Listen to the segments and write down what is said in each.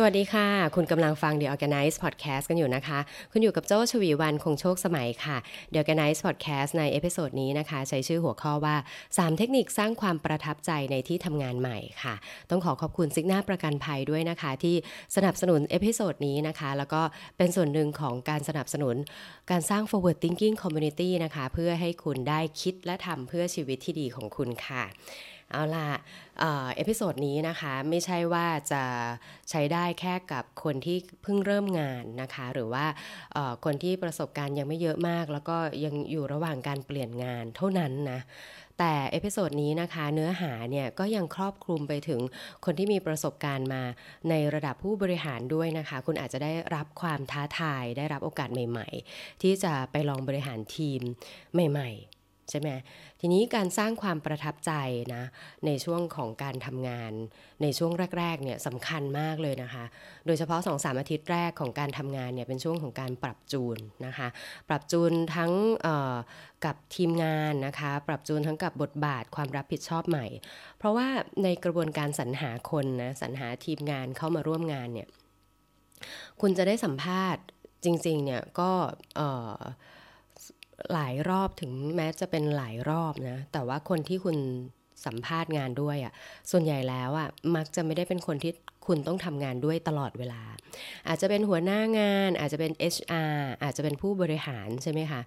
สวัสดีค่ะ คุณกำลังฟัง The Organize Podcast กันอยู่นะคะ คุณอยู่กับโจ้ชวีวันคงโชคสมัยค่ะ The Organize Podcast ใน episode นี้นะคะ ใช้ชื่อหัวข้อว่า 3 เทคนิคสร้างความประทับใจในที่ทำงานใหม่ค่ะ ต้องขอขอบคุณซิกน่าประกันภัยด้วยนะคะ ที่สนับสนุน episode นี้นะคะ แล้วก็เป็นส่วนหนึ่งของการสนับสนุน การสร้าง forward thinking community นะคะ เพื่อให้คุณได้คิดและทำเพื่อชีวิตที่ดีของคุณค่ะ เอาล่ะ episode นี้นะคะไม่ใช่ว่าจะใช้ได้แค่กับคนที่เพิ่งเริ่มงานนะคะ หรือว่าคนที่ประสบการณ์ยังไม่เยอะมาก แล้วก็ยังอยู่ระหว่างการเปลี่ยนงานเท่านั้นนะแต่ episode นี้นะคะเนื้อหาเนี่ยก็ยังครอบคลุมไปถึงคนที่มีประสบการณ์มาในระดับผู้บริหารด้วยนะคะ คุณอาจจะได้รับความท้าทายได้รับโอกาสใหม่ ๆ ที่จะไปลองบริหารทีมใหม่ ๆ ใช่ไหมทีนี้การสร้างความประทับใจนะในช่วงของการทำงาน ในช่วงแรกๆเนี่ยสำคัญมากเลยนะคะ โดยเฉพาะ2อสาอาทิตย์แรกของการทำงานเนี่ยเป็นช่วงของการปรับจูนนะคะ ปรับจูนทั้งกับทีมงานนะคะ ปรับจูนทั้งกับบทบาทความรับผิดชอบใหม่ เพราะว่าในกระบวนการสรรหาคนนะสรรหาทีมงานเข้ามาร่วมงานเนี่ยคุณจะได้สัมภาษณ์จริงๆเนี่ยก็ หลายรอบถึงแม้จะเป็นหลายรอบนะ แต่ว่าคนที่คุณสัมภาษณ์งานด้วยอะ่ะส่วนใหญ่แล้วอะ่ะมักจะไม่ได้เป็นคนที่คุณต้องทำงานด้วยตลอดเวลา อาจจะเป็นหัวหน้างาน อาจจะเป็น HR อาจจะเป็นผู้บริหารใช่ไหมคะ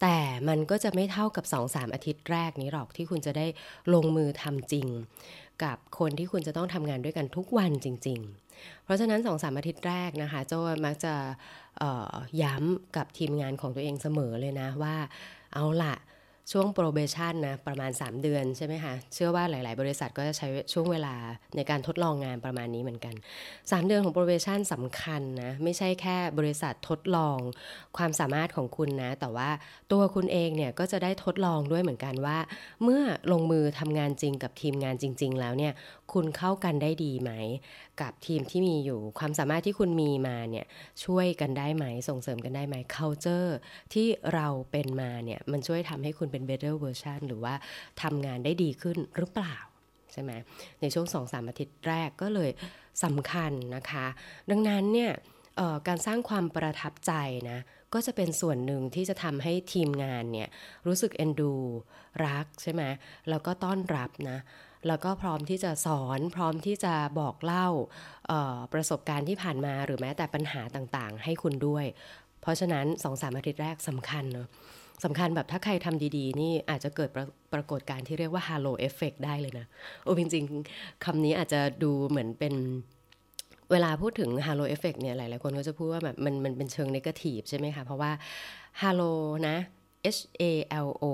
แต่มันก็จะไม่เท่ากับ 2-3 อาทิตย์แรกนี้หรอกที่คุณจะได้ลงมือทำจริง กับคนที่คุณจะต้องทำงานด้วยกันทุกวันจริง ๆ เพราะฉะนั้น2-3อาทิตย์แรกนะคะโจมักจะย้ำกับทีมงานของตัวเองเสมอเลยนะว่าเอาละช่วง probation นะประมาณ 3 เดือนใช่ไหมคะเชื่อว่าหลาย ๆ บริษัทก็จะใช้ช่วงเวลาในการทดลองงานประมาณนี้เหมือนกัน 3 เดือนของ probation สำคัญนะไม่ใช่แค่บริษัททดลองความสามารถของคุณนะ แต่ว่าตัวคุณเองเนี่ยก็จะได้ทดลองด้วยเหมือนกันว่า เมื่อลงมือทำงานจริงกับทีมงานจริง ๆ แล้วเนี่ย คุณเข้ากันได้ดีไหม กับทีมที่มีอยู่ความสามารถที่คุณมีมาเนี่ยช่วยกันได้ไหม ส่งเสริมกันได้ไหม culture ที่เราเป็นมาเนี่ยมันช่วยทำให้คุณเป็น better version หรือว่าทำงานได้ดีขึ้นหรือเปล่าใช่ไหมในช่วงสองสามอาทิตย์แรกก็เลยสำคัญนะคะ ดังนั้นเนี่ยการสร้างความประทับใจนะก็จะเป็นส่วนหนึ่งที่จะทำให้ทีมงานเนี่ยรู้สึกเอ็นดู รักใช่ไหมแล้วก็ต้อนรับนะ แล้วก็พร้อมที่จะสอนพร้อมที่จะบอกเล่าประสบการณ์ที่ผ่านมาหรือแม้แต่ปัญหาต่างๆ ให้คุณด้วย เพราะฉะนั้นสองสามอาทิตย์แรกสำคัญเนาะสำคัญแบบถ้าใครทำดีๆ นี่อาจจะเกิดปรปรากฏการณ์ที่เรียกว่า halo effect ได้เลยนะ โอ้จริงๆคำนี้อาจจะดูเหมือนเป็นเวลาพูดถึง halo effect เนี่ยหลายๆคนก็จะพูดว่าแบบมันมันเป็นเชิงนกาทีฟใช่ไหมคะ เพราะว่า halo นะ H A L O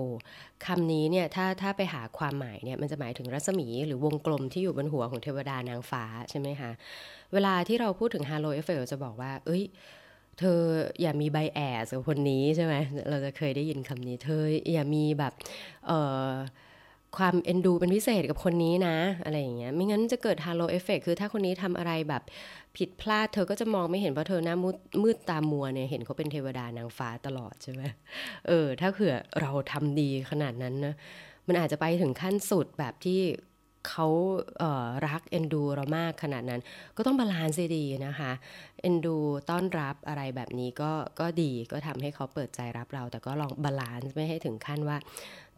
คำนี้เนี่ยถ้าถ้าไปหาความหมายเนี่ยมันจะหมายถึงรัศมีหรือวงกลมที่อยู่บนหัวของเทวดานางฟ้าใช่ไหมคะ เวลาที่เราพูดถึง Halo Effect จะบอกว่า เอ้ย เธออย่ามีใบแอสกับคนนี้ใช่ไหม เราจะเคยได้ยินคำนี้ เธออย่ามีแบบ เออ ความเอ็นดูเป็นพิเศษกับคนนี้นะ อะไรอย่างเงี้ยไม่งั้นจะเกิด halo effect คือถ้าคนนี้ทำอะไรแบบผิดพลาดเธอก็จะมองไม่เห็นเพราะเธอหน้ามืดมืดตามัวเนี่ยเห็นเขาเป็นเทวดานางฟ้าตลอดใช่ไหมเออ ถ้าเผื่อเราทำดีขนาดนั้นนะมันอาจจะไปถึงขั้นสุดแบบที่ เขาเรักเอ็นดูเรามากขนาดนั้น ก็ต้อง balance ดีนะคะเอ็นดูต้อนรับอะไรแบบนี้ก็ก็ดีก็ทำให้เขาเปิดใจรับเรา แต่ก็ลอง balance ไม่ให้ถึงขั้นว่า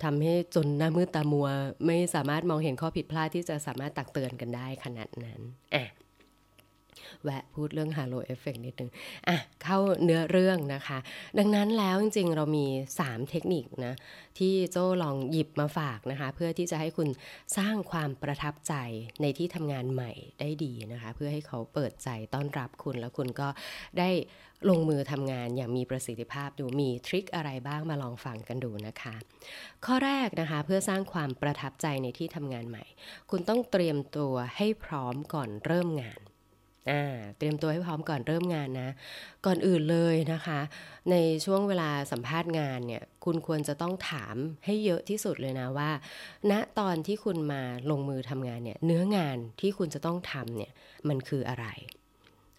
ทำให้จนหน้ามืดตามัว ไม่สามารถมองเห็นข้อผิดพลาดที่จะสามารถตักเตือนกันได้ขนาดนั้นอะ แวะพูดเรื่อง Halo Effect นิดนึงอะเข้าเนื้อเรื่องนะคะ ดังนั้นแล้วจริงๆ เรามี 3 เทคนิคนะ ที่โจ้ลองหยิบมาฝากนะคะ เพื่อที่จะให้คุณสร้างความประทับใจในที่ทำงานใหม่ได้ดีนะคะ เพื่อให้เขาเปิดใจต้อนรับคุณแล้วคุณก็ได้ลงมือทำงานอย่างมีประสิทธิภาพดูมีทริคอะไรบ้างมาลองฟังกันดูนะคะ ข้อแรกนะคะเพื่อสร้างความประทับใจในที่ทำงานใหม่ คุณต้องเตรียมตัวให้พร้อมก่อนเริ่มงาน อ่าเตรียมตัวให้พร้อมก่อนเริ่มงานนะ ก่อนอื่นเลยนะคะ ในช่วงเวลาสัมภาษณ์งานเนี่ย คุณควรจะต้องถามให้เยอะที่สุดเลยนะว่าณตอนที่คุณมาลงมือทำงานเนี่ย เนื้องานที่คุณจะต้องทำเนี่ย มันคืออะไร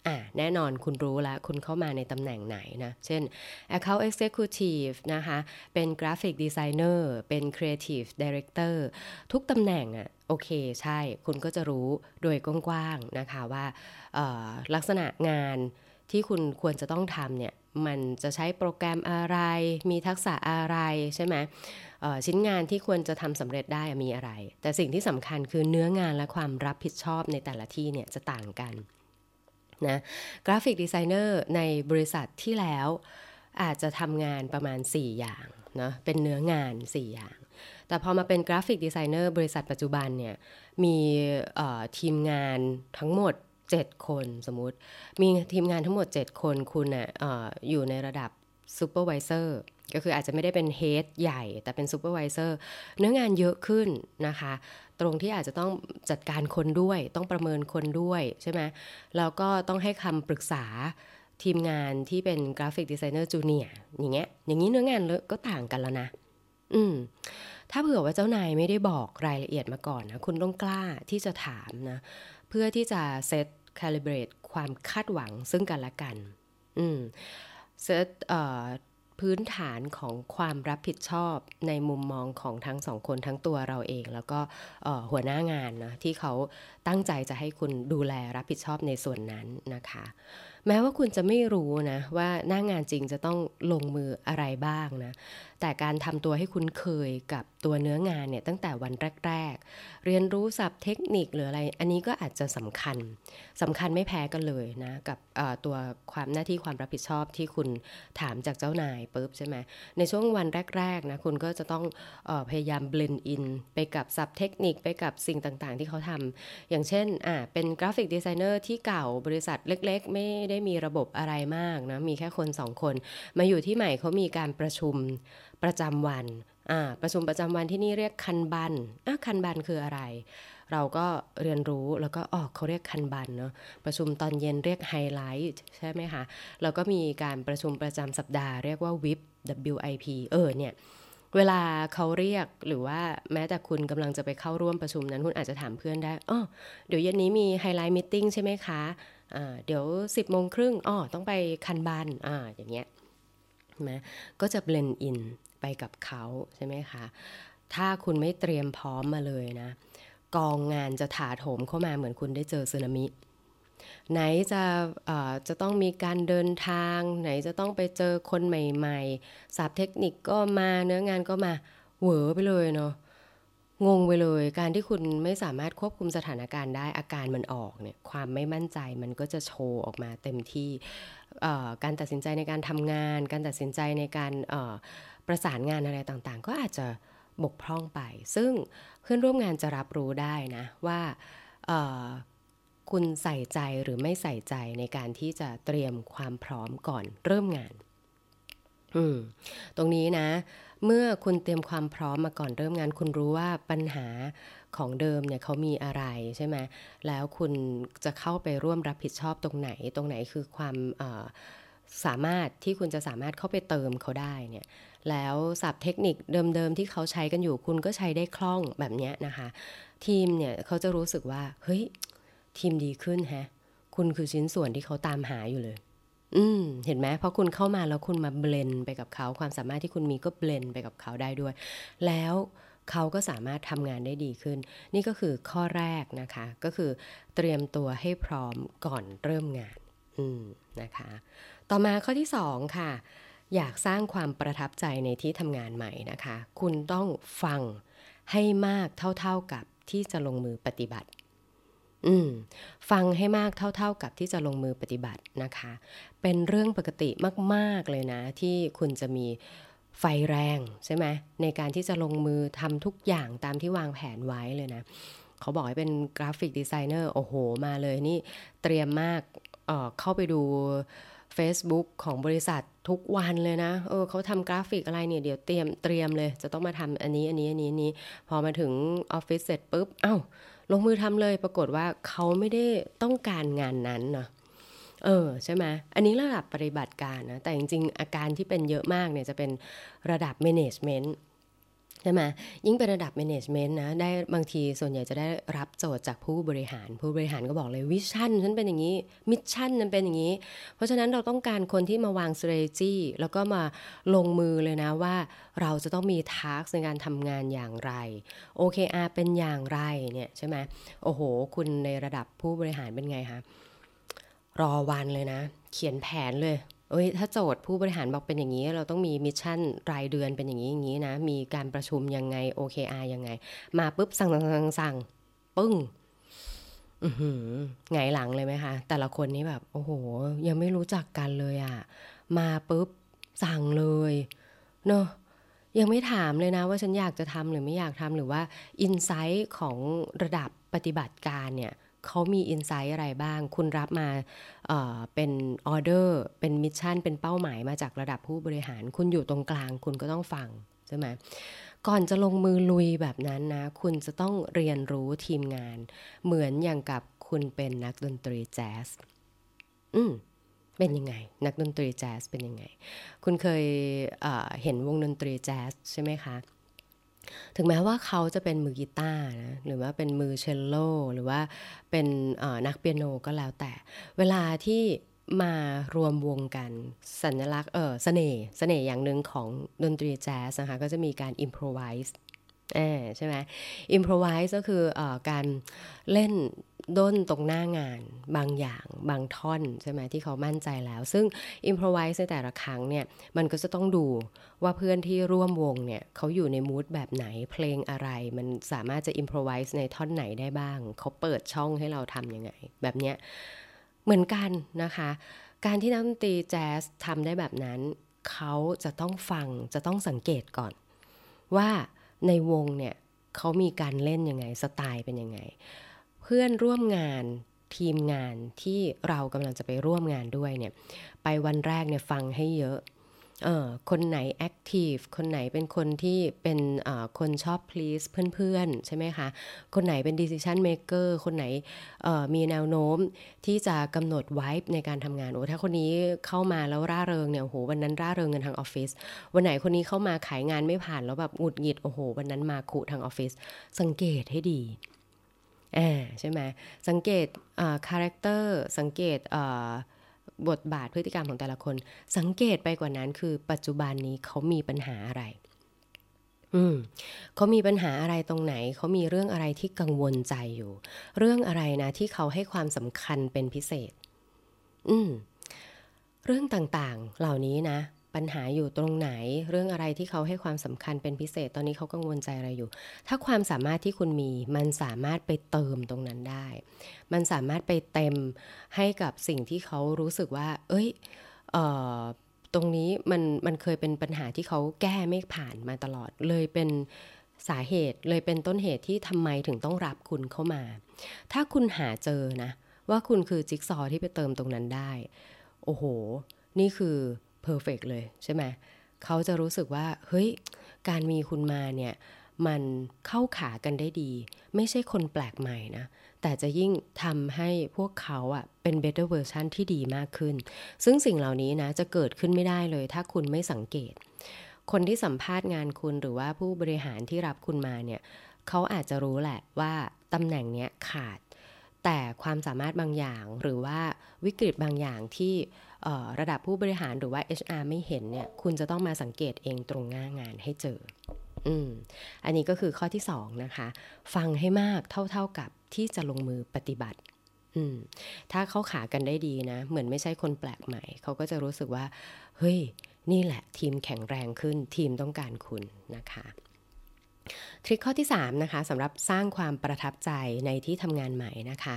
อ่าแน่นอนคุณรู้แล้ว คุณเข้ามาในตำแหน่งไหนนะ เช่น Account Executive นะคะ เป็น Graphic Designer เป็น Creative Director ทุกตำแหน่งอะโอเค ใช่ คุณก็จะรู้โดยกว้างๆนะคะว่าลักษณะงานที่คุณควรจะต้องทำเนี่ย มันจะใช้โปรแกรมอะไร มีทักษะอะไรใช่ไหมชิ้นงานที่ควรจะทำสำเร็จได้มีอะไร แต่สิ่งที่สำคัญคือเนื้องานและความรับผิดชอบในแต่ละที่เนี่ยจะต่างกัน นะ graphic designer ในบริษัทที่แล้วอาจจะทำงานประมาณ 4 อย่างนะเป็นเนื้องาน 4 อย่าง แต่พอมาเป็น graphic designer บริษัทปัจจุบันเนี่ยมีทีมงานทั้งหมด 7 คนสมมุติ มีทีมงานทั้งหมด 7 คนคุณอะออยู่ในระดับ supervisor ก็คืออาจจะไม่ได้เป็น head ใหญ่ แต่เป็น supervisor เนื้องานเยอะขึ้นนะคะ ตรงที่อาจจะต้องจัดการคนด้วย ต้องประเมินคนด้วยใช่ไหมแล้วก็ต้องให้คำปรึกษาทีมงานที่เป็น graphic designer junior อย่างเงี้ยอย่างนี้เนื้องานก็ต่างกันแล้วนะ อืมถ้าเผื่อว่าเจ้านายไม่ได้บอกรายละเอียดมาก่อนนะ คุณต้องกล้าที่จะถามนะ เพื่อที่จะเซตคาลิเบรตความคาดหวังซึ่งกันและกัน อืมเซต พื้นฐานของความรับผิดชอบในมุมมองของทั้งสองคนทั้งตัวเราเอง แล้วก็หัวหน้างานนะที่เขาตั้งใจจะให้คุณดูแลรับผิดชอบในส่วนนั้นนะคะ แม้ว่าคุณจะไม่รู้นะ ว่าหน้างงานจริงจะต้องลงมืออะไรบ้างนะ แต่การทำตัวให้คุ้นเคยกับตัวเนื้องานเนี่ยตั้งแต่วันแรก ๆ เรียนรู้ศัพท์เทคนิคหรืออะไร อันนี้ก็อาจจะสำคัญสำคัญไม่แพ้กันเลยนะกับตัวความหน้าที่ความรับผิดชอบที่คุณถามจากเจ้านายปุ๊บใช่ไหมในช่วงวันแรกๆนะคุณก็จะต้องพยายาม blend in ไปกับศัพท์เทคนิคไปกับสิ่งต่างๆ ที่เขาทำอย่างเช่นอ่าเป็น graphic designer ที่เก่าบริษัทเล็ก ๆ ไม่ได้มีระบบอะไรมากนะ มีแค่คนสองคน มาอยู่ที่ใหม่เขามีการประชุมประจำวันประชุมประจำวันที่นี่เรียก Kanban Kanban คืออะไร เราก็เรียนรู้แล้วก็อ๋อเขาเรียก Kanban เนาะประชุมตอนเย็นเรียกไฮไลท์ใช่ไหมคะแล้วก็มีการประชุมประจำสัปดาห์เรียกว่า WIP WIP เออเนี่ยเวลาเขาเรียกหรือว่าแม้แต่คุณกำลังจะไปเข้าร่วมประชุมนั้น คุณอาจจะถามเพื่อนได้อ๋อเดี๋ยวเย็นนี้มี highlight meeting ใช่ไหมคะ เดี๋ยว 10โมงครึ่งอ๋อต้องไปคันบานอ่าอย่างเงี้ยนะก็จะเบลนอินไปกับเขาใช่ไหมคะ ถ้าคุณไม่เตรียมพร้อมมาเลยนะ กองงานจะถาโถมเข้ามาเหมือนคุณได้เจอสึนามิไหนจะจะต้องมีการเดินทาง ไหนจะต้องไปเจอคนใหม่ๆสับเทคนิคก็มาเนื้องานก็มาเหวอไปเลยเนาะ งงไปเลย การที่คุณไม่สามารถควบคุมสถานการณ์ได้อาการมันออกเนี่ยความไม่มั่นใจมันก็จะโชว์ออกมาเต็มที่การตัดสินใจในการทำงาน การตัดสินใจในการประสานงานอะไรต่างๆ ก็อาจจะบกพร่องไป ซึ่งเพื่อนร่วมงานจะรับรู้ได้นะว่าคุณใส่ใจหรือไม่ใส่ใจในการที่จะเตรียมความพร้อมก่อนเริ่มงานอืมตรงนี้นะ เมื่อคุณเตรียมความพร้อมมาก่อนเริ่มงาน คุณรู้ว่าปัญหาของเดิมเนี่ยเขามีอะไรใช่ไหมแล้วคุณจะเข้าไปร่วมรับผิดชอบตรงไหน ตรงไหนคือความสามารถที่คุณจะสามารถเข้าไปเติมเขาได้เนี่ยแล้วศัพท์เทคนิคเดิมๆที่เขาใช้กันอยู่คุณก็ใช้ได้คล่องแบบนี้นะคะ ทีมเนี่ยเขาจะรู้สึกว่าเฮ้ยทีมดีขึ้นแฮะคุณคือชิ้นส่วนที่เขาตามหาอยู่เลย อืมเห็นไหมเพราะคุณเข้ามาแล้วคุณมาเบลนไปกับเขา ความสามารถที่คุณมีก็เบลนไปกับเขาได้ด้วย แล้วเขาก็สามารถทำงานได้ดีขึ้น นี่ก็คือข้อแรกนะคะ ก็คือเตรียมตัวให้พร้อมก่อนเริ่มงานอืมนะคะ ต่อมาข้อที่2ค่ะ อยากสร้างความประทับใจในที่ทำงานใหม่นะคะ คุณต้องฟังให้มากเท่าๆกับที่จะลงมือปฏิบัติ อืมฟังให้มากเท่า ๆกับที่จะลงมือปฏิบัตินะคะ เป็นเรื่องปกติมากๆเลยนะ ที่คุณจะมีไฟแรงใช่ไหมในการที่จะลงมือทำทุกอย่างตามที่วางแผนไว้เลยนะ เขาบอกให้เป็น graphic designer โอ้โห มาเลยนี่เตรียมมากเข้าไปดู Facebook ของบริษัททุกวันเลยนะ เออเขาทำกราฟิกอะไรเนี่ยเดี๋ยวเตรียมเตรียมเลย จะต้องมาทำอันนี้อันนี้อันนี้นี้พอมาถึงออฟฟิศเสร็จปุ๊บอ้าว ลงมือทำเลยปรากฏว่าเขาไม่ได้ต้องการงานนั้นเนาะเออใช่ไหมอันนี้ระดับปฏิบัติการนะแต่จริงๆ อาการที่เป็นเยอะมากเนี่ยจะเป็นระดับ management ใช่ไหมยิ่งเป็นระดับ management นะ ได้บางทีส่วนใหญ่จะได้รับโจทย์จากผู้บริหาร ผู้บริหารก็บอกเลย vision ฉันเป็นอย่างนี้ mission ฉันเป็นอย่างนี้ เพราะฉะนั้นเราต้องการคนที่มาวาง strategy แล้วก็มาลงมือเลยนะว่า เราจะต้องมี task ในการทำงานอย่างไร OKR เป็นอย่างไรเนี่ยใช่ไหมโอ้โห คุณในระดับผู้บริหารเป็นไงคะรอวันเลยนะ เขียนแผนเลย เอ้ยถ้าโจทย์ผู้บริหารบอกเป็นอย่างนี้ เราต้องมีมิชชั่นรายเดือนเป็นอย่างนี้อย่างนี้นะ มีการประชุมยังไง OKR ยังไง มาปุ๊บสั่งสั่งสั่งสั่งปึ้งอือหือไงหลังเลยไหมคะ แต่ละคนนี้แบบ โอ้โห ยังไม่รู้จักกันเลยอะ่ะ มาปุ๊บสั่งเลเนอะยังไม่ถามเลยนะว่าฉันอยากจะทำหรือไม่อยากทำหรือว่า insight ของระดับปฏิบัติการเนี่ย เขามี insight อะไรบ้าง คุณรับมาเป็นออเดอร์ เป็น mission เป็นเป้าหมายมาจากระดับผู้บริหาร คุณอยู่ตรงกลาง คุณก็ต้องฟังใช่ไหมก่อนจะลงมือลุยแบบนั้นนะ คุณจะต้องเรียนรู้ทีมงาน เหมือนอย่างกับคุณเป็นนักดนตรีแจ๊สอืมเป็นยังไง นักดนตรีแจ๊สเป็นยังไง คุณเคยเเห็นวงดนตรีแจ๊สใช่ไหมคะ ถึงแม้ว่าเขาจะเป็นมือกีตาร์นะหรือว่าเป็นมือเชลโลหรือว่าเป็นนักเปียโนก็แล้วแต่ เวลาที่มารวมวงกันสัญลักษณ์เออเสน่ห์เสน่ห์อย่างหนึ่งของดนตรีแจ๊สนะคะก็จะมีการอิมพรไวส์ใช่ไหมอิมพรไวส์ก็คืออการเล่น ด้นตรงหน้างานบางอย่างบางท่อนใช่ไหมที่เขามั่นใจแล้ว ซึ่งอิมพรไวส์ในแต่ละครั้งเนี่ย มันก็จะต้องดูว่าเพื่อนที่ร่วมวงเนี่ย เขาอยู่ในมูดแบบไหนเพลงอะไร มันสามารถจะอิมพรไวส์ในท่อนไหนได้บ้าง เขาเปิดช่องให้เราทำยังไง แบบเนี้ยเหมือนกันนะคะ การที่นักดนตรีแจ๊สทำได้แบบนั้น เขาจะต้องฟังจะต้องสังเกตก่อน ว่าในวงเนี่ยเขามีการเล่นยังไงสไตล์เป็นยังไง พื่อนร่วมงานทีมงานที่เรากำลังจะไปร่วมงานด้วยเนี่ยไปวันแรกเนี่ยฟังให้เยอะเออคนไหนแอคทีฟคนไหนเป็นคนที่เป็นคนชอบ please เพื่อนๆ ใช่ไหมคะ คนไหนเป็น decision maker คนไหนมีแนวโน้มที่จะกำหนดไว้ในการทำงาน โอ้ถ้าคนนี้เข้ามาแล้วร่าเริงเนี่ยโอ้โหวันนั้นร่าเริงกันทางออฟฟิศวันไหนคนนี้เข้ามาขายงานไม่ผ่านแล้วแบบหงุดหงิดโอ้โหวันนั้นมาคุทั้งออฟฟิศสังเกตให้ดี ใช่ไหมสังเกต character สังเกตบทบาทพฤติกรรมของแต่ละคน สังเกตไปกว่านั้นคือปัจจุบันนี้เขามีปัญหาอะไร อืมเขามีปัญหาอะไรตรงไหน เขามีเรื่องอะไรที่กังวลใจอยู่ เรื่องอะไรนะที่เขาให้ความสำคัญเป็นพิเศษ อืมเรื่องต่างๆ เหล่านี้นะ ปัญหาอยู่ตรงไหน เรื่องอะไรที่เขาให้ความสำคัญเป็นพิเศษ ตอนนี้เขากังวลใจอะไรอยู่ ถ้าความสามารถที่คุณมี มันสามารถไปเติมตรงนั้นได้ มันสามารถไปเต็มให้กับสิ่งที่เขารู้สึกว่า เอ้ยเอ่อตรงนี้มันมันเคยเป็นปัญหาที่เขาแก้ไม่ผ่านมาตลอดเลยเป็นสาเหตุเลยเป็นต้นเหตุที่ทำไมถึงต้องรับคุณเข้ามา ถ้าคุณหาเจอนะ ว่าคุณคือจิ๊กซอที่ไปเติมตรงนั้นได้ โอ้โห นี่คือ เพอร์เฟกเลยใช่ไหมเขาจะรู้สึกว่า เฮ้ย การมีคุณมาเนี่ย มันเข้าขากันได้ดี ไม่ใช่คนแปลกใหม่นะ แต่จะยิ่งทำให้พวกเขาอะเป็น better version ที่ดีมากขึ้น ซึ่งสิ่งเหล่านี้นะ จะเกิดขึ้นไม่ได้เลย ถ้าคุณไม่สังเกต คนที่สัมภาษณ์งานคุณหรือว่าผู้บริหารที่รับคุณมาเนี่ยเขาอาจจะรู้แหละว่าตำแหน่งเนี้ยขาด แต่ความสามารถบางอย่างหรือว่าวิกฤตบางอย่างที่ ระดับผู้บริหารหรือว่า HR ไม่เห็นเนี่ยคุณจะต้องมาสังเกตเองตรงหน้างานให้เจออืมอันนี้ก็คือข้อที่สองนะคะ ฟังให้มากเท่าๆกับที่จะลงมือปฏิบัติอืมถ้าเขาขากันได้ดีนะ เหมือนไม่ใช่คนแปลกใหม่ เขาก็จะรู้สึกว่า เฮ้ย นี่แหละทีมแข็งแรงขึ้น ทีมต้องการคุณนะคะทริคข้อที่3นะคะสำหรับสร้างความประทับใจในที่ทำงานใหม่นะคะ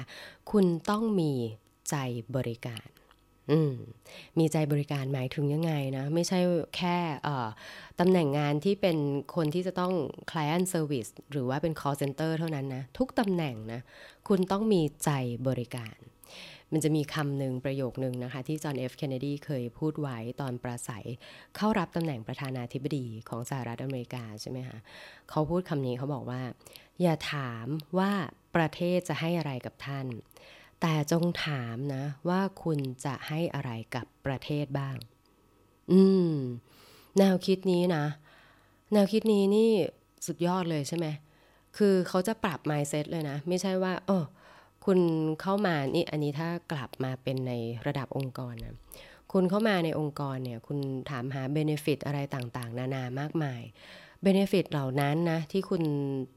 คุณต้องมีใจบริการ มมีใจบริการหมายถึงยังไงนะ ไม่ใช่แค่ตำแหน่งงานที่เป็นคนที่จะต้อง client service หรือว่าเป็น call center เท่านั้นนะ ทุกตำแหน่งนะ คุณต้องมีใจบริการ มันจะมีคำหนึ่งประโยคนึงนะคะ ที่จอห์นเอฟเคนเนดีเคยพูดไว้ตอนประสัย เข้ารับตำแหน่งประธานาธิบดีของสหรัฐอเมริกาใช่ไหมคะเขาพูดคำนี้เขาบอกว่า อย่าถามว่าประเทศจะให้อะไรกับท่าน แต่จงถามนะว่าคุณจะให้อะไรกับประเทศบ้าง อืม แนวคิดนี้นะ แนวคิดนี้นี่สุดยอดเลยใช่ไหม คือเขาจะปรับ mindset เลยนะ ไม่ใช่ว่าเออคุณเข้ามานี่อันนี้ถ้ากลับมาเป็นในระดับองค์กรนะคุณเข้ามาในองค์กรเนี่ย คุณถามหาเบเนฟิตอะไรต่างๆ นานามากมาย เบเนฟิตเหล่านั้นนะที่คุณ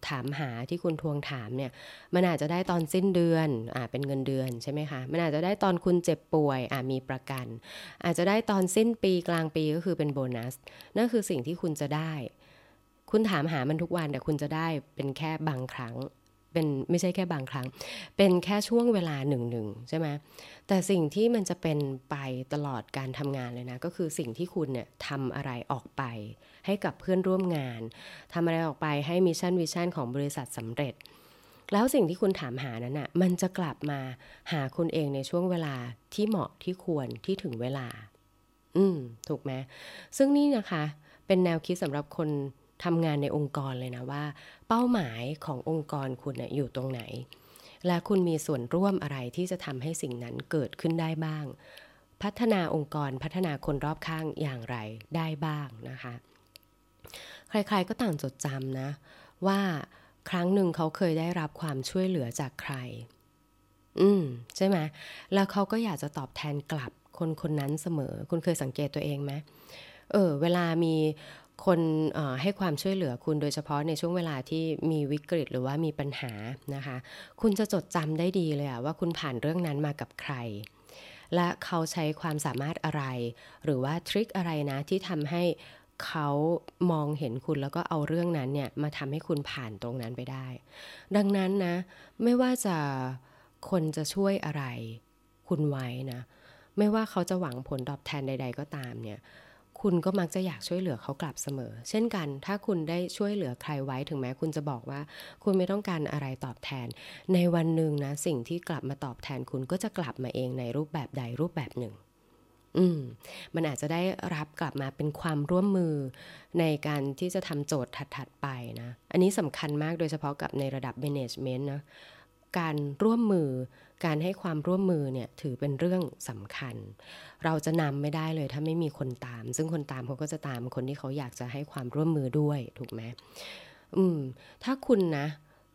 ถามหาที่คุณทวงถามเนี่ยมันอาจจะได้ตอนสิ้นเดือนอ่าเป็นเงินเดือนใช่ไหมคะมันอาจจะได้ตอนคุณเจ็บป่วยอ่ามีประกัน อาจจะได้ตอนสิ้นปีกลางปีก็คือเป็นโบนัสนั่นคือสิ่งที่คุณจะได้ คุณถามหามันทุกวันแต่คุณจะได้เป็นแค่บางครั้ง เป็นไม่ใช่แค่บางครั้ง เป็นแค่ช่วงเวลาหนึ่งหนึ่งใช่ไหมแต่สิ่งที่มันจะเป็นไปตลอดการทำงานเลยนะ ก็คือสิ่งที่คุณเนี่ยทำอะไรออกไป ให้กับเพื่อนร่วมงานทำอะไรออกไปให้มิชชั่นวิชั่นของบริษัทสำเร็จ แล้วสิ่งที่คุณถามหานั้นนะ่ะมันจะกลับมาหาคุณเองในช่วงเวลาที่เหมาะที่ควรที่ถึงเวลา อืม ถูกไหมซึ่งนี่นะคะ เป็นแนวคิดสำหรับคน ทำงานในองค์กรเลยนะว่า เป้าหมายขององค์กรคุณนะอยู่ตรงไหน และคุณมีส่วนร่วมอะไรที่จะทำให้สิ่งนั้นเกิดขึ้นได้บ้าง พัฒนาองค์กรพัฒนาคนรอบข้างอย่างไรได้บ้างนะคะ ใครๆก็ต่างจดจำนะ ว่าครั้งหนึ่งเขาเคยได้รับความช่วยเหลือจากใคร อืมใช่ไหมแล้วเขาก็อยากจะตอบแทนกลับคนคนนั้นเสมอ คุณเคยสังเกตตัวเองไหมเออ เวลามี คนให้ความช่วยเหลือคุณโดยเฉพาะในช่วงเวลาที่มีวิกฤตหรือว่ามีปัญหานะคะ คุณจะจดจำได้ดีเลยว่าคุณผ่านเรื่องนั้นมากับใคร และเขาใช้ความสามารถอะไร หรือว่าทริคอะไรนะที่ทำให้เขามองเห็นคุณแล้วก็เอาเรื่องนั้นเนี่ยมาทำให้คุณผ่านตรงนั้นไปได้ ดังนั้นนะ ไม่ว่าจะคนจะช่วยอะไร คุณไว้นะ ไม่ว่าเขาจะหวังผลตอบแทนใด ๆ ก็ตามเนี่ย คุณก็มักจะอยากช่วยเหลือเขากลับเสมอ เช่นกัน ถ้าคุณได้ช่วยเหลือใครไว้ถึงแม้คุณจะบอกว่า คุณไม่ต้องการอะไรตอบแทน ในวันหนึ่งนะ สิ่งที่กลับมาตอบแทนคุณก็จะกลับมาเองในรูปแบบใดรูปแบบหนึ่ง อืม มันอาจจะได้รับกลับมาเป็นความร่วมมือ ในการที่จะทำโจทย์ถัด ๆ ไปนะ อันนี้สำคัญมากโดยเฉพาะกับในระดับ management นะ การร่วมมือ การให้ความร่วมมือเนี่ยถือเป็นเรื่องสำคัญ เราจะนำไม่ได้เลยถ้าไม่มีคนตาม ซึ่งคนตามเขาก็จะตามคนที่เขาอยากจะให้ความร่วมมือด้วยถูกไหมอืม ถ้าคุณนะ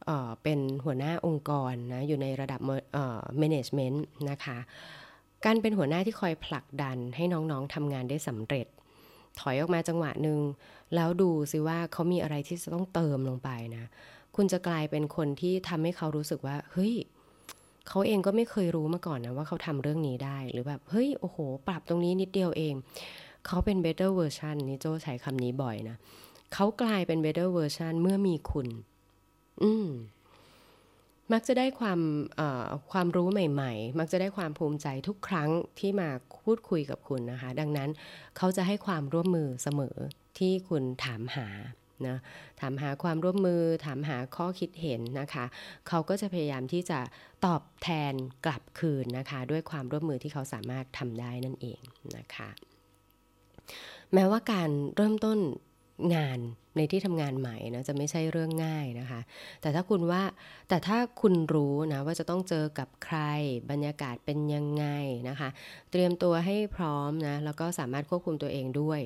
เเป็นหัวหน้าองค์กรนะอยู่ในระดับเอ่อ management นะคะ การเป็นหัวหน้าที่คอยผลักดันให้น้องๆทำงานได้สำเร็จ ถอยออกมาจังหวะหนึ่งแล้วดูซิว่าเขามีอะไรที่จะต้องเติมลงไปนะ คุณจะกลายเป็นคนที่ทำให้เขารู้สึกว่า เฮ้ย เขาเองก็ไม่เคยรู้มาก่อนนะว่าเขาทำเรื่องนี้ได้ หรือแบบเฮ้ยโอ้โห ปรับตรงนี้นิดเดียวเอง เขาเป็น better version นี่โจใช้คำนี้บ่อยนะเขากลายเป็น better version เมื่อมีคุณ อืมมักจะได้ความความรู้ใหม่ ๆ มักจะได้ความภูมิใจทุกครั้งที่มาพูดคุยกับคุณนะคะ ดังนั้นเขาจะให้ความร่วมมือเสมอที่คุณถามหา นะถามหาความร่วมมือ ถามหาข้อคิดเห็นนะคะ เขาก็จะพยายามที่จะตอบแทนกลับคืนนะคะ ด้วยความร่วมมือที่เขาสามารถทำได้นั่นเองนะคะ แม้ว่าการเริ่มต้นงานในที่ทำงานใหม่นะจะไม่ใช่เรื่องง่ายนะคะ แต่ถ้าคุณว่าแต่ถ้าคุณรู้นะว่าจะต้องเจอกับใครบรรยากาศเป็นยังไงนะคะ เตรียมตัวให้พร้อมนะแล้วก็สามารถควบคุมตัวเองด้วย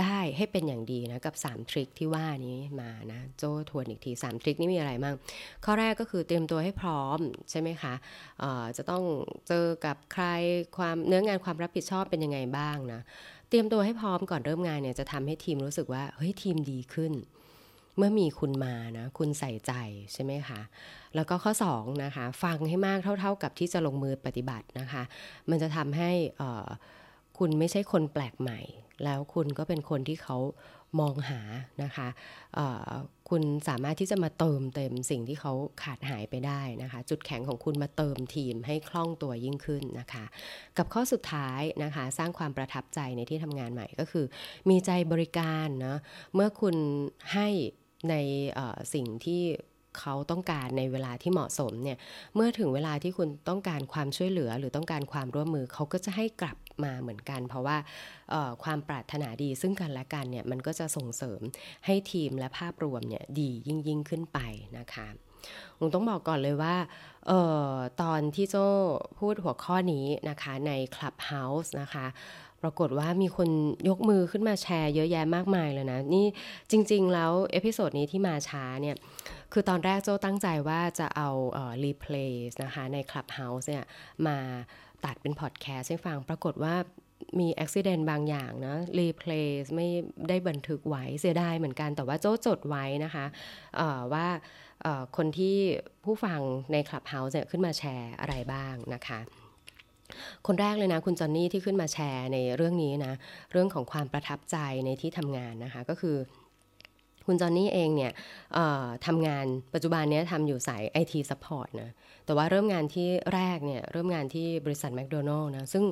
ได้ให้เป็นอย่างดีนะกับ 3 ทริคที่ว่านี้มานะโจทวนอีกที 3 ทริคนี้มีอะไรบ้างข้อแรกก็คือเตรียมตัวให้พร้อมใช่ไหมคะจะต้องเจอกับใครความเนื้องานความรับผิดชอบเป็นยังไงบ้างนะเตรียมตัวให้พร้อมก่อนเริ่มงานเนี่ยจะทำให้ทีมรู้สึกว่าเฮ้ยทีมดีขึ้น เมื่อมีคุณมานะคุณใส่ใจใช่ไหมคะแล้วก็ข้อ2นะคะฟังให้มากเท่า ๆกับที่จะลงมือปฏิบัตินะคะ มันจะทำให้ คุณไม่ใช่คนแปลกใหม่ แล้วคุณก็เป็นคนที่เขามองหานะคะคุณสามารถที่จะมาเติมเต็มสิ่งที่เขาขาดหายไปได้นะคะ จุดแข็งของคุณมาเติมทีมให้คล่องตัวยิ่งขึ้นนะคะ กับข้อสุดท้ายนะคะ สร้างความประทับใจในที่ทำงานใหม่ก็คือ มีใจบริการนะเมื่อคุณให้ในสิ่งที่ เขาต้องการในเวลาที่เหมาะสมเนี่ยเมื่อถึงเวลาที่คุณต้องการความช่วยเหลือหรือต้องการความร่วมมือเขาก็จะให้กลับมาเหมือนกัน เพราะว่าความปรารถนาดีซึ่งกันและกันเนี่ยมันก็จะส่งเสริมให้ทีมและภาพรวมเนี่ยดียิ่งยิ่งขึ้นไปนะคะผมต้องบอกก่อนเลยว่าออตอนที่โจพูดหัวข้อนี้นะคะใน Clubhouse นะคะปรากฏว่ามีคนยกมือขึ้นมาแชร์เยอะแยะมากมายเลยนะ นี่จริง ๆ แล้ว episode นี้ที่มาช้าเนี่ย คือตอนแรกโจตั้งใจว่าจะเอา replay นะคะใน Clubhouse เนี่ยมาตัดเป็นพอดแคสต์ให้ฟังปรากฏว่ามีอุบัติเหตุบางอย่างนะ replay ไม่ได้บันทึกไว้เสียดายเหมือนกันแต่ว่าโจจดไว้นะคะว่าคนที่ผู้ฟังใน Clubhouse เนี่ยขึ้นมาแชร์อะไรบ้างนะคะคนแรกเลยนะคุณจอนนี่ที่ขึ้นมาแชร์ในเรื่องนี้นะ เรื่องของความประทับใจในที่ทำงานนะคะ ก็คือ คุณจอนนี่เองเนี่ยทำงานปัจจุบันนี้ทำอยู่สาย IT Support นะ แต่ว่าเริ่มงานที่แรกเนี่ยเริ่มงานที่บริษัทแมคโดนัลล์นะ ซึ่ง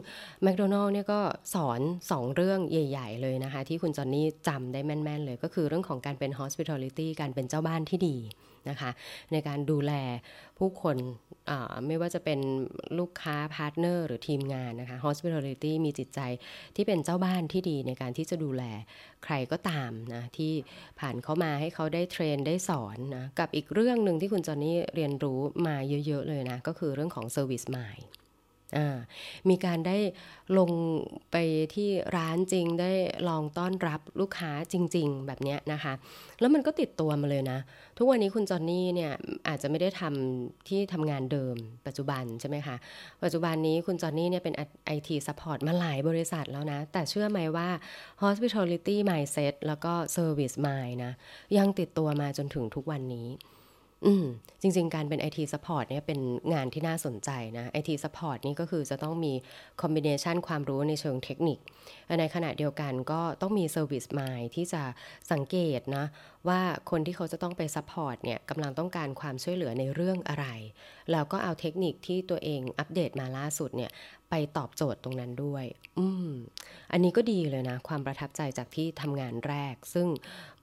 แมคโดนัลล์เนี่ยก็สอนสองเรื่องใหญ่ ๆ เลยนะคะ ที่คุณจอนนี่จำได้แม่น ๆ เลย ก็คือเรื่องของการเป็น hospitality การเป็นเจ้าบ้านที่ดีนะคะในการดูแลผู้คนไม่ว่าจะเป็นลูกค้า partner หรือทีมงานนะคะ hospitality มีจิตใจที่เป็นเจ้าบ้านที่ดีในการที่จะดูแลใครก็ตามนะที่ผ่านเข้ามาให้เขาได้ train ได้สอนนะกับอีกเรื่องหนึ่งที่คุณจอนนี่เรียนรู้มาเยอะ ๆ เลยนะ ก็คือเรื่องของ Service Mind มีการได้ลงไปที่ร้านจริงได้ลองต้อนรับลูกค้าจริง ๆ แบบนี้นะคะ แล้วมันก็ติดตัวมาเลยนะ ทุกวันนี้คุณจอนนี่เนี่ยอาจจะไม่ได้ทำที่ทำงานเดิมปัจจุบันใช่ไหมคะ ปัจจุบันนี้คุณจอนนี่เนี่ยเป็น IT support มาหลายบริษัทแล้วนะ แต่เชื่อไหมว่า hospitality mindset แล้วก็ service mind นะ ยังติดตัวมาจนถึงทุกวันนี้ อืมจริง ๆ การเป็น IT Support เนี่ยเป็นงานที่น่าสนใจนะ IT Support นี่ก็คือจะต้องมีคอมบิเนชันความรู้ในเชิงเทคนิค ในขณะเดียวกันก็ต้องมี Service Mind ที่จะสังเกตนะ ว่าคนที่เขาจะต้องไป support เนี่ยกำลังต้องการความช่วยเหลือในเรื่องอะไร แล้วก็เอาเทคนิคที่ตัวเองอัปเดตมาล่าสุดเนี่ย ไปตอบโจทย์ตรงนั้นด้วย อืม อันนี้ก็ดีเลยนะ ความประทับใจจากที่ทำงานแรก ซึ่ง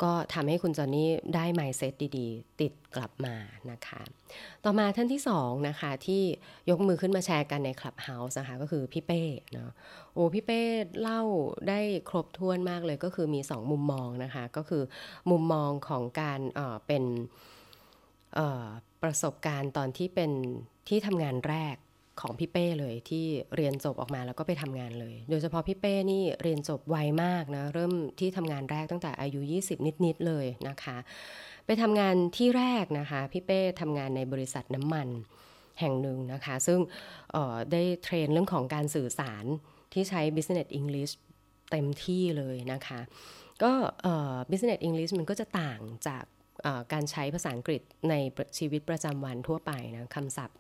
ก็ทำให้คุณจอนนี่ได้ mindset ดีๆ ติดกลับมานะคะ ต่อมาท่านที่สองนะคะ ที่ยกมือขึ้นมาแชร์กันในคลับเฮาส์นะคะ ก็คือพี่เป้เนาะโอ้พี่เป้เล่าได้ครบถ้วนมากเลยก็คือมีสองมุมมองนะคะ ก็คือมุมมองของการเเป็นประสบการณ์ตอนที่เป็นที่ทำงานแรก ของพี่เป้เลยที่เรียนจบออกมาแล้วก็ไปทำงานเลย โดยเฉพาะพี่เป้นี่เรียนจบไวมากนะเริ่มที่ทำงานแรกตั้งแต่อายุ 20 นิดๆเลยนะคะ ไปทำงานที่แรกนะคะพี่เป้ทำงานในบริษัทน้ำมันแห่งหนึ่งนะคะ ซึ่งได้เทรนเรื่องของการสื่อสารที่ใช้ business English เต็มที่เลยนะคะ ก็ business English มันก็จะต่างจากการใช้ภาษาอังกฤษในชีวิตประจำวันทั่วไปนะคำศัพท์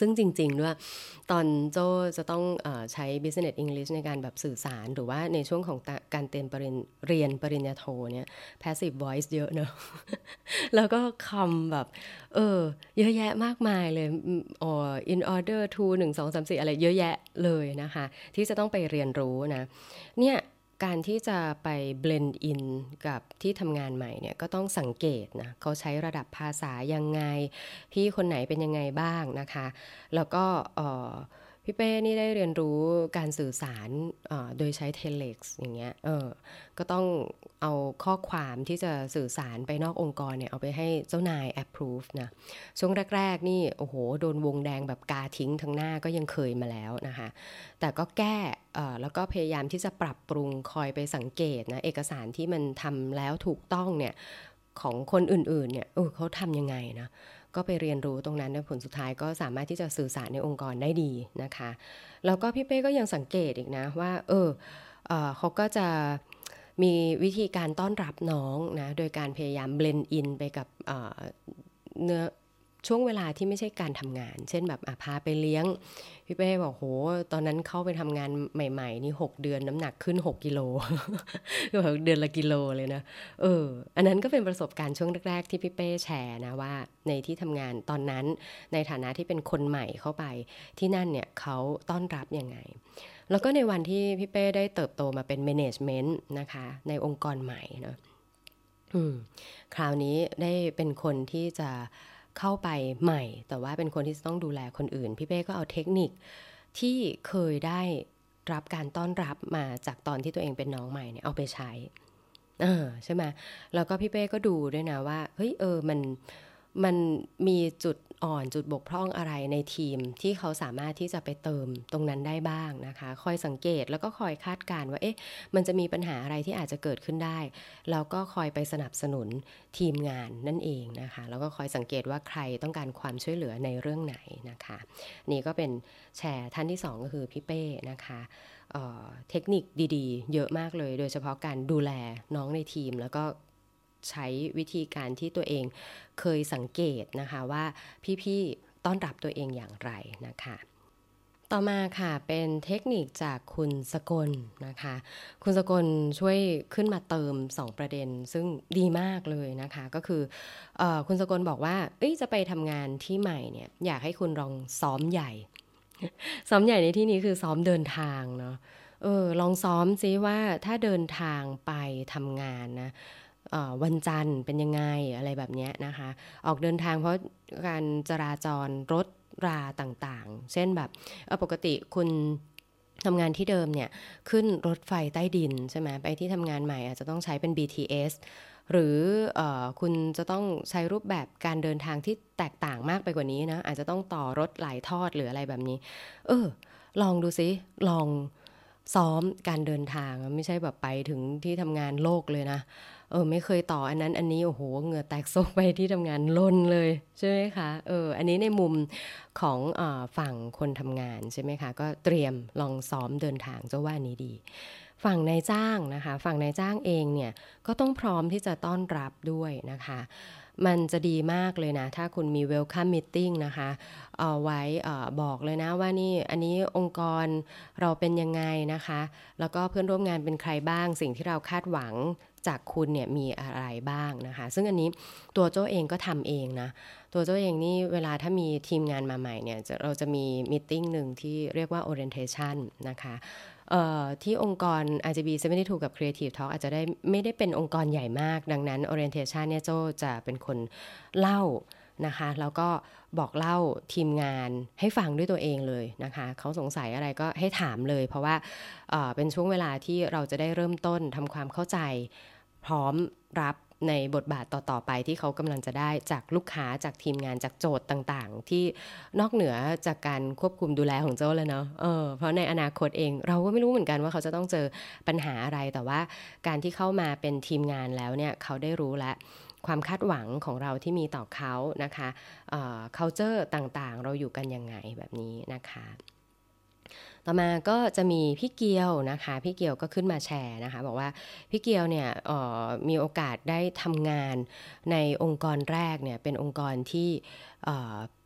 ซึ่งจริงๆด้วยตอนโจจะต้องอใช้ business English ในการแบบสื่อสาร หรือว่าในช่วงของการเตรียมปริญเรียนปริญญาโทเนี่ย passive voice เยอะเนอะแล้วก็คำแบบ เออ เยอะแยะมากมายเลยอ๋อ in order to 1 2 3 4 อะไรเยอะแยะเลยนะคะ ที่จะต้องไปเรียนรู้นะ เนี่ย การที่จะไปเบลนด์อินกับที่ทำงานใหม่เนี่ยก็ต้องสังเกตนะเขาใช้ระดับภาษายังไง พี่คนไหนเป็นยังไงบ้างนะคะ แล้วก็ พี่เป้นี่ได้เรียนรู้การสื่อสารโดยใช้เทเล x อย่างเงี้ยเออก็ต้องเอาข้อความที่จะสื่อสารไปนอกองค์กรเนี่ย เอาไปให้เจ้านาย approve นะ ช่วงแรก ๆ นี่ โอ้โห โดนวงแดงแบบกาทิ้งทั้งหน้าก็ยังเคยมาแล้วนะคะ แต่ก็แก้แล้วก็พยายามที่จะปรับปรุงคอยไปสังเกตนะ เอกสารที่มันทำแล้วถูกต้องเนี่ยของคนอื่นๆเนี่ยเออเขาทำยังไงนะ ก็ไปเรียนรู้ตรงนั้นนผลสุดท้ายก็สามารถที่จะสื่อสารในองค์กรได้ดีนะคะ แล้วก็พี่เป้ก็ยังสังเกตอีกนะว่า เออเออเขาก็จะมีวิธีการต้อนรับน้องนะ โดยการพยายามเบลนอินไปกับเนื้อ ช่วงเวลาที่ไม่ใช่การทำงาน เช่นแบบพาไปเลี้ยง พี่เป้บอกโห ตอนนั้นเข้าไปทำงานใหม่ๆ นี่ 6 เดือนน้ำหนักขึ้น 6กิโลแบบเดือนละกิโลเลยนะเอออันนั้นก็เป็นประสบการณ์ช่วงแรกๆที่พี่เป้แชร์นะว่าในที่ทำงานตอนนั้นในฐานะที่เป็นคนใหม่เข้าไปที่นั่นเนี่ยเขาต้อนรับยังไงแล้วก็ในวันที่พี่เป้ได้เติบโตมาเป็น management นะคะ ในองค์กรใหม่เนาะคราวนี้ได้เป็นคนที่จะ เข้าไปใหม่ แต่ว่าเป็นคนที่ต้องดูแลคนอื่น พี่เป้ก็เอาเทคนิคที่เคยได้รับการต้อนรับมาจากตอนที่ตัวเองเป็นน้องใหม่เนี่ยเอาไปใช้ใช่ไหมแล้วก็พี่เป้ก็ดูด้วยนะว่าเฮ้ยเออมัน มันมีจุดอ่อนจุดบกพร่องอะไรในทีมที่เขาสามารถที่จะไปเติมตรงนั้นได้บ้างนะคะ คอยสังเกตแล้วก็คอยคาดการว่าเอ๊ะมันจะมีปัญหาอะไรที่อาจจะเกิดขึ้นได้ แล้วก็คอยไปสนับสนุนทีมงานนั่นเองนะคะ แล้วก็คอยสังเกตว่าใครต้องการความช่วยเหลือในเรื่องไหนนะคะ นี่ก็เป็นแชร์ท่านที่ 2 ก็คือพี่เป้นะคะเเทคนิคดีๆ เยอะมากเลย โดยเฉพาะการดูแลน้องในทีมแล้วก็ ใช้วิธีการที่ตัวเองเคยสังเกตนะคะว่าพี่ๆต้อนรับตัวเองอย่างไรนะคะต่อมาค่ะเป็นเทคนิคจากคุณสกลนะคะ คุณสกลช่วยขึ้นมาเติม 2 ประเด็น ซึ่งดีมากเลยนะคะ ก็คืออคุณสกลบอกว่าจะไปทำงานที่ใหม่เนี่ยอยากให้คุณลองซ้อมใหญ่ ซ้อมใหญ่ในที่นี้คือซ้อมเดินทางเนาะเออลองซ้อมซิว่าถ้าเดินทางไปทำงานนะ วันจันทร์เป็นยังไงอะไรแบบนี้นะคะ ออกเดินทางเพราะการจราจรรถราต่างๆ เช่นแบบปกติคุณทำงานที่เดิมเนี่ย ขึ้นรถไฟใต้ดินใช่ไหมไปที่ทำงานใหม่อาจจะต้องใช้เป็น BTS หรืออคุณจะต้องใช้รูปแบบการเดินทางที่แตกต่างมากไปกว่านี้นะ อาจจะต้องต่อรถหลายทอดหรืออะไรแบบนี้ เออ ลองดูซิ ลองซ้อมการเดินทางไม่ใช่แบบไปถึงที่ทำงานโลกเลยนะ เออไม่เคยต่ออันนั้นอันนี้โอ้โหเหงื่อแตกโซกไปที่ทำงานล้นเลยใช่ไหมคะเอออันนี้ในมุมของอฝั่งคนทำงานใช่ไหมคะก็เตรียมลองซ้อมเดินทางเจ้าว่านี้ดี ฝั่งนายจ้างนะคะ ฝั่งนายจ้างเองเนี่ยก็ต้องพร้อมที่จะต้อนรับด้วยนะคะมันจะดีมากเลยนะ ถ้าคุณมี welcome meeting นะคะ เอาไว้บอกเลยนะว่านี่อันนี้องค์กรเราเป็นยังไงนะคะ แล้วก็เพื่อนร่วมงานเป็นใครบ้าง สิ่งที่เราคาดหวัง จากคุณเนี่ยมีอะไรบ้างนะคะ ซึ่งอันนี้ตัวโจ้เองก็ทำเองนะ ตัวโจ้เองนี่เวลาถ้ามีทีมงานมาใหม่เนี่ยเราจะมีมิ팅หนึ่งที่เรียกว่า orientation นะคะที่องค์กร RGB 72กับ Creative Talk อาจจะได้ไม่ได้เป็นองค์กรใหญ่มาก ดังนั้น orientation เนี่ยโจจะเป็นคนเล่านะคะแล้วก็บอกเล่าทีมงานให้ฟังด้วยตัวเองเลยนะคะเขาสงสัยอะไรก็ให้ถามเลย เพราะว่าเป็นช่วงเวลาที่เราจะได้เริ่มต้นทำความเข้าใจ พร้อมรับในบทบาทต่อ ๆ ไปที่เขากำลังจะได้จากลูกค้าจากทีมงานจากโจทย์ต่างๆ ที่นอกเหนือจากการควบคุมดูแลของเจ้าเลยเนาะเออเพราะในอนาคตเองเราก็ไม่รู้เหมือนกันว่าเขาจะต้องเจอปัญหาอะไรแต่ว่าการที่เข้ามาเป็นทีมงานแล้วเนี่ยเขาได้รู้แล้วความคาดหวังของเราที่มีต่อเขานะคะเอ่อ culture ต่างๆ เราอยู่กันยังไงแบบนี้นะคะ ต่อมาก็จะมีพี่เกียวนะคะ พี่เกียวก็ขึ้นมาแชร์นะคะ บอกว่าพี่เกียวเนี่ยมีโอกาสได้ทำงานในองค์กรแรกเนี่ยเป็นองค์กรที่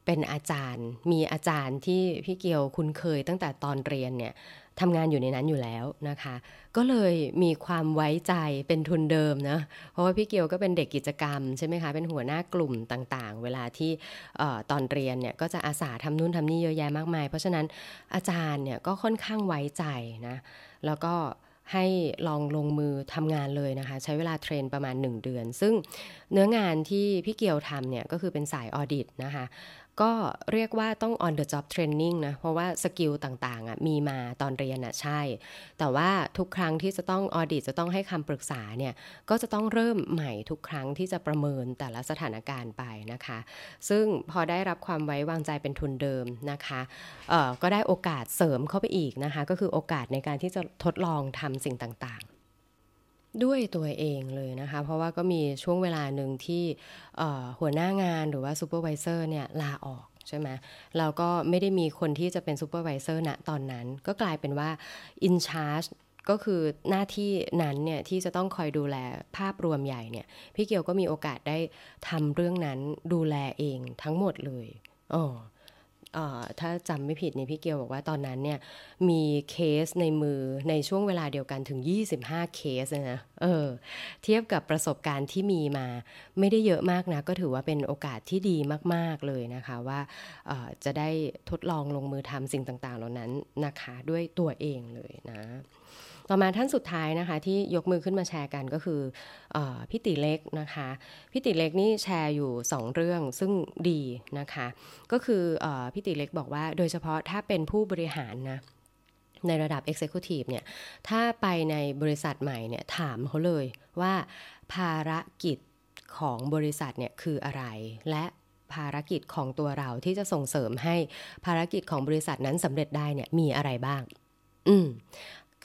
เป็นอาจารย์ มีอาจารย์ที่พี่เกียวคุ้นเคยตั้งแต่ตอนเรียนเนี่ย ทำงานอยู่ในนั้นอยู่แล้วนะคะ ก็เลยมีความไว้ใจเป็นทุนเดิมนะเพราะว่าพี่เกียวก็เป็นเด็กกิจกรรมใช่ไหมคะเป็นหัวหน้ากลุ่มต่างๆ เวลาที่ตอนเรียนเนี่ยก็จะอาสาทำนู่นทำนี่เยอะแยะมากมาย เพราะฉะนั้นอาจารย์เนี่ยก็ค่อนข้างไว้ใจนะแล้วก็ให้ลองลงมือทำงานเลยนะคะ ใช้เวลา train ประมาณ 1 เดือน ซึ่งเนื้องานที่พี่เกียวทำเนี่ยก็คือเป็นสาย audit นะคะ ก็เรียกว่าต้อง on the job training นะ เพราะว่า skill ต่างๆอะมีมาตอนเรียนอะใช่ แต่ว่าทุกครั้งที่จะต้อง audit จะต้องให้คำปรึกษาเนี่ย ก็จะต้องเริ่มใหม่ทุกครั้งที่จะประเมินแต่ละสถานการณ์ไปนะคะ ซึ่งพอได้รับความไว้วางใจเป็นทุนเดิมนะคะเอ่อก็ได้โอกาสเสริมเข้าไปอีกนะคะ ก็คือโอกาสในการที่จะทดลองทำสิ่งต่างๆ ด้วยตัวเองเลยนะคะ เพราะว่าก็มีช่วงเวลาหนึ่งที่หัวหน้างานหรือว่า supervisor เนี่ยลาออกใช่ไหมแล้วก็ไม่ได้มีคนที่จะเป็น supervisor ณตอนนั้น ก็กลายเป็นว่า in charge ก็คือหน้าที่นั้นเนี่ยที่จะต้องคอยดูแลภาพรวมใหญ่เนี่ยพี่เกียวก็มีโอกาสได้ทำเรื่องนั้นดูแลเองทั้งหมดเลยอ๋อ ถ้าจำไม่ผิดเนี่ยพี่เกียวบอกว่าตอนนั้นเนี่ยมีเคสในมือในช่วงเวลาเดียวกันถึง 25 เคสนะเออเทียบกับประสบการณ์ที่มีมา ไม่ได้เยอะมากนะก็ถือว่าเป็นโอกาสที่ดีมาก ๆ เลยนะคะว่าจะได้ทดลองลงมือทำสิ่งต่าง ๆ เหล่านั้นนะคะ ด้วยตัวเองเลยนะ ต่อมาท่านสุดท้ายนะคะ ที่ยกมือขึ้นมาแชร์กันก็คืออพี่ติเล็กนะคะพี่ติเล็กนี่แชร์อยู่ 2 เรื่องซึ่งดีนะคะ ก็คืออพี่ติเล็กบอกว่าโดยเฉพาะถ้าเป็นผู้บริหารนะในระดับ Executive เนี่ย ถ้าไปในบริษัทใหม่เนี่ย ถามเขาเลยว่าภารกิจของบริษัทเนี่ยคืออะไร และภารกิจของตัวเราที่จะส่งเสริมให้ภารกิจของบริษัทนั้นสำเร็จได้เนี่ยมีอะไรบ้าง อืม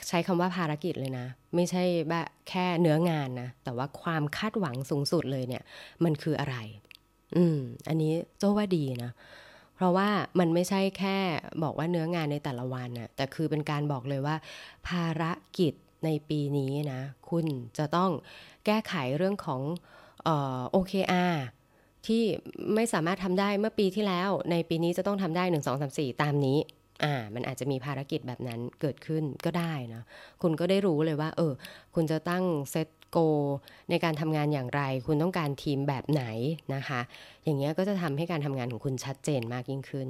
ใช้คำว่าภารกิจเลยนะ ไม่ใช่แบบแค่เนื้องานนะ แต่ว่าความคาดหวังสูงสุดเลยเนี่ย มันคืออะไร อืม อันนี้โจ้ว่าดีนะ เพราะว่ามันไม่ใช่แค่บอกว่าเนื้องานในแต่ละวันนะแต่คือเป็นการบอกเลยว่า ภารกิจในปีนี้นะ คุณจะต้องแก้ไขเรื่องของเอ่อ OKR ที่ไม่สามารถทำได้เมื่อปีที่แล้ว ในปีนี้จะต้องทำได้ 1 2 3 4 ตามนี้ อ่ามันอาจจะมีภารกิจแบบนั้นเกิดขึ้นก็ได้นะคุณก็ได้รู้เลยว่า เออ คุณจะตั้งเซตโก ในการทำงานอย่างไร คุณต้องการทีมแบบไหนนะคะ อย่างเงี้ยก็จะทำให้การทำงานของคุณชัดเจนมากยิ่งขึ้น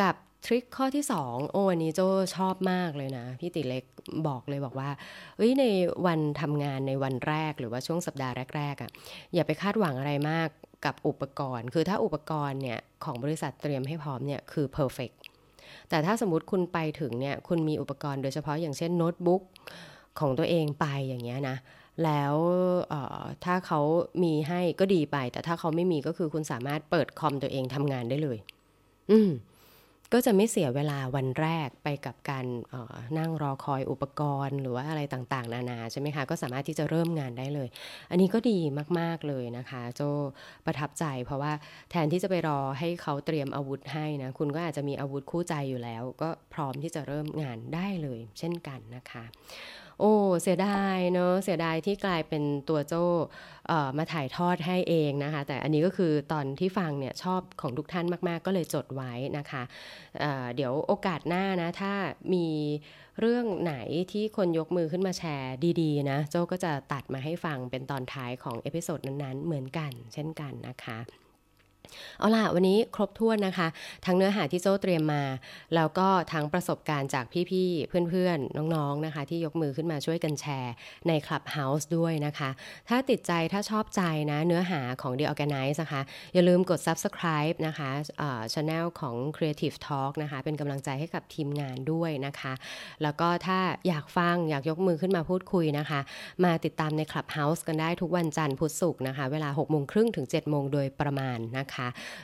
กับทริคข้อที่ 2 โอ้อันนี้โจชอบมากเลยนะ พี่ติเล็กบอกเลยบอกว่าเอ้ยในวันทำงานในวันแรกหรือว่าช่วงสัปดาห์แรกๆอะ่ะอย่าไปคาดหวังอะไรมากกับอุปกรณ์ คือถ้าอุปกรณ์เนี่ยของบริษัทเตรียมให้พร้อมเนี่ยคือ perfect แต่ถ้าสมมติคุณไปถึงเนี่ยคุณมีอุปกรณ์โดยเฉพาะอย่างเช่นโน้ตบุ๊กของตัวเองไปอย่างเงี้ยนะแล้วถ้าเขามีให้ก็ดีไป แต่ถ้าเขาไม่มีก็คือคุณสามารถเปิดคอมตัวเองทำงานได้เลย อืม ก็จะไม่เสียเวลาวันแรกไปกับการนั่งรอคอยอุปกรณ์ หรือว่าอะไรต่างๆ นานาใช่ไหมคะก็สามารถที่จะเริ่มงานได้เลย อันนี้ก็ดีมากๆเลยนะคะ โจประทับใจ เพราะว่าแทนที่จะไปรอให้เขาเตรียมอาวุธให้นะคุณก็อาจจะมีอาวุธคู่ใจอยู่แล้ว ก็พร้อมที่จะเริ่มงานได้เลย เช่นกันนะคะ โอ้เสียดายเนาะเสียดายที่กลายเป็นตัวโจ้มาถ่ายทอดให้เองนะคะ แต่อันนี้ก็คือตอนที่ฟังเนี่ยชอบของทุกท่านมาก ๆ ก็เลยจดไว้นะคะเเดี๋ยวโอกาสหน้านะถ้ามีเรื่องไหนที่คนยกมือขึ้นมาแชร์ดีๆนะโจ้ก็จะตัดมาให้ฟังเป็นตอนท้ายของ episode นั้นๆ เหมือนกัน เช่นกันนะคะ เอาล่ะ วันนี้ครบถ้วนนะคะ ทั้งเนื้อหาที่โจ้เตรียมมา แล้วก็ทั้งประสบการณ์จากพี่ๆ เพื่อนๆ น้องๆ นะคะ ที่ยกมือขึ้นมาช่วยกันแชร์ใน Clubhouse ด้วยนะคะ ถ้าติดใจถ้าชอบใจนะเนื้อหาของ The Organize นะคะ อย่าลืมกด Subscribe นะคะchannel ของ Creative Talk นะคะ เป็นกำลังใจให้กับทีมงานด้วยนะคะ แล้วก็ถ้าอยากฟังอยากยกมือขึ้นมาพูดคุยนะคะ มาติดตามใน Clubhouse กันได้ทุกวันจันทร์พุธศุกร์นะคะ เวลา6โมงครึ่งถึง7โมงโดยประมาณนะคะ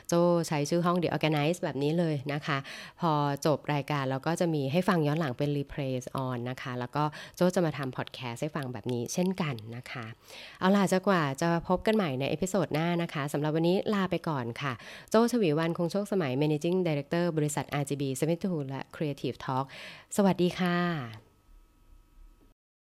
โจใช้ชื่อห้อง The Organize แบบนี้เลยนะคะ พอจบรายการเราก็จะมีให้ฟังย้อนหลังเป็น replay on นะคะ แล้วก็โจจะมาทำพอดแคสต์ให้ฟังแบบนี้เช่นกันนะคะ เอาล่ะจะกว่าจะพบกันใหม่ใน episode หน้านะคะสำหรับวันนี้ลาไปก่อนค่ะ โจชวีวันคงโชคสมัย Managing Director บริษัท RGB 72และ Creative Talk สวัสดีค่ะ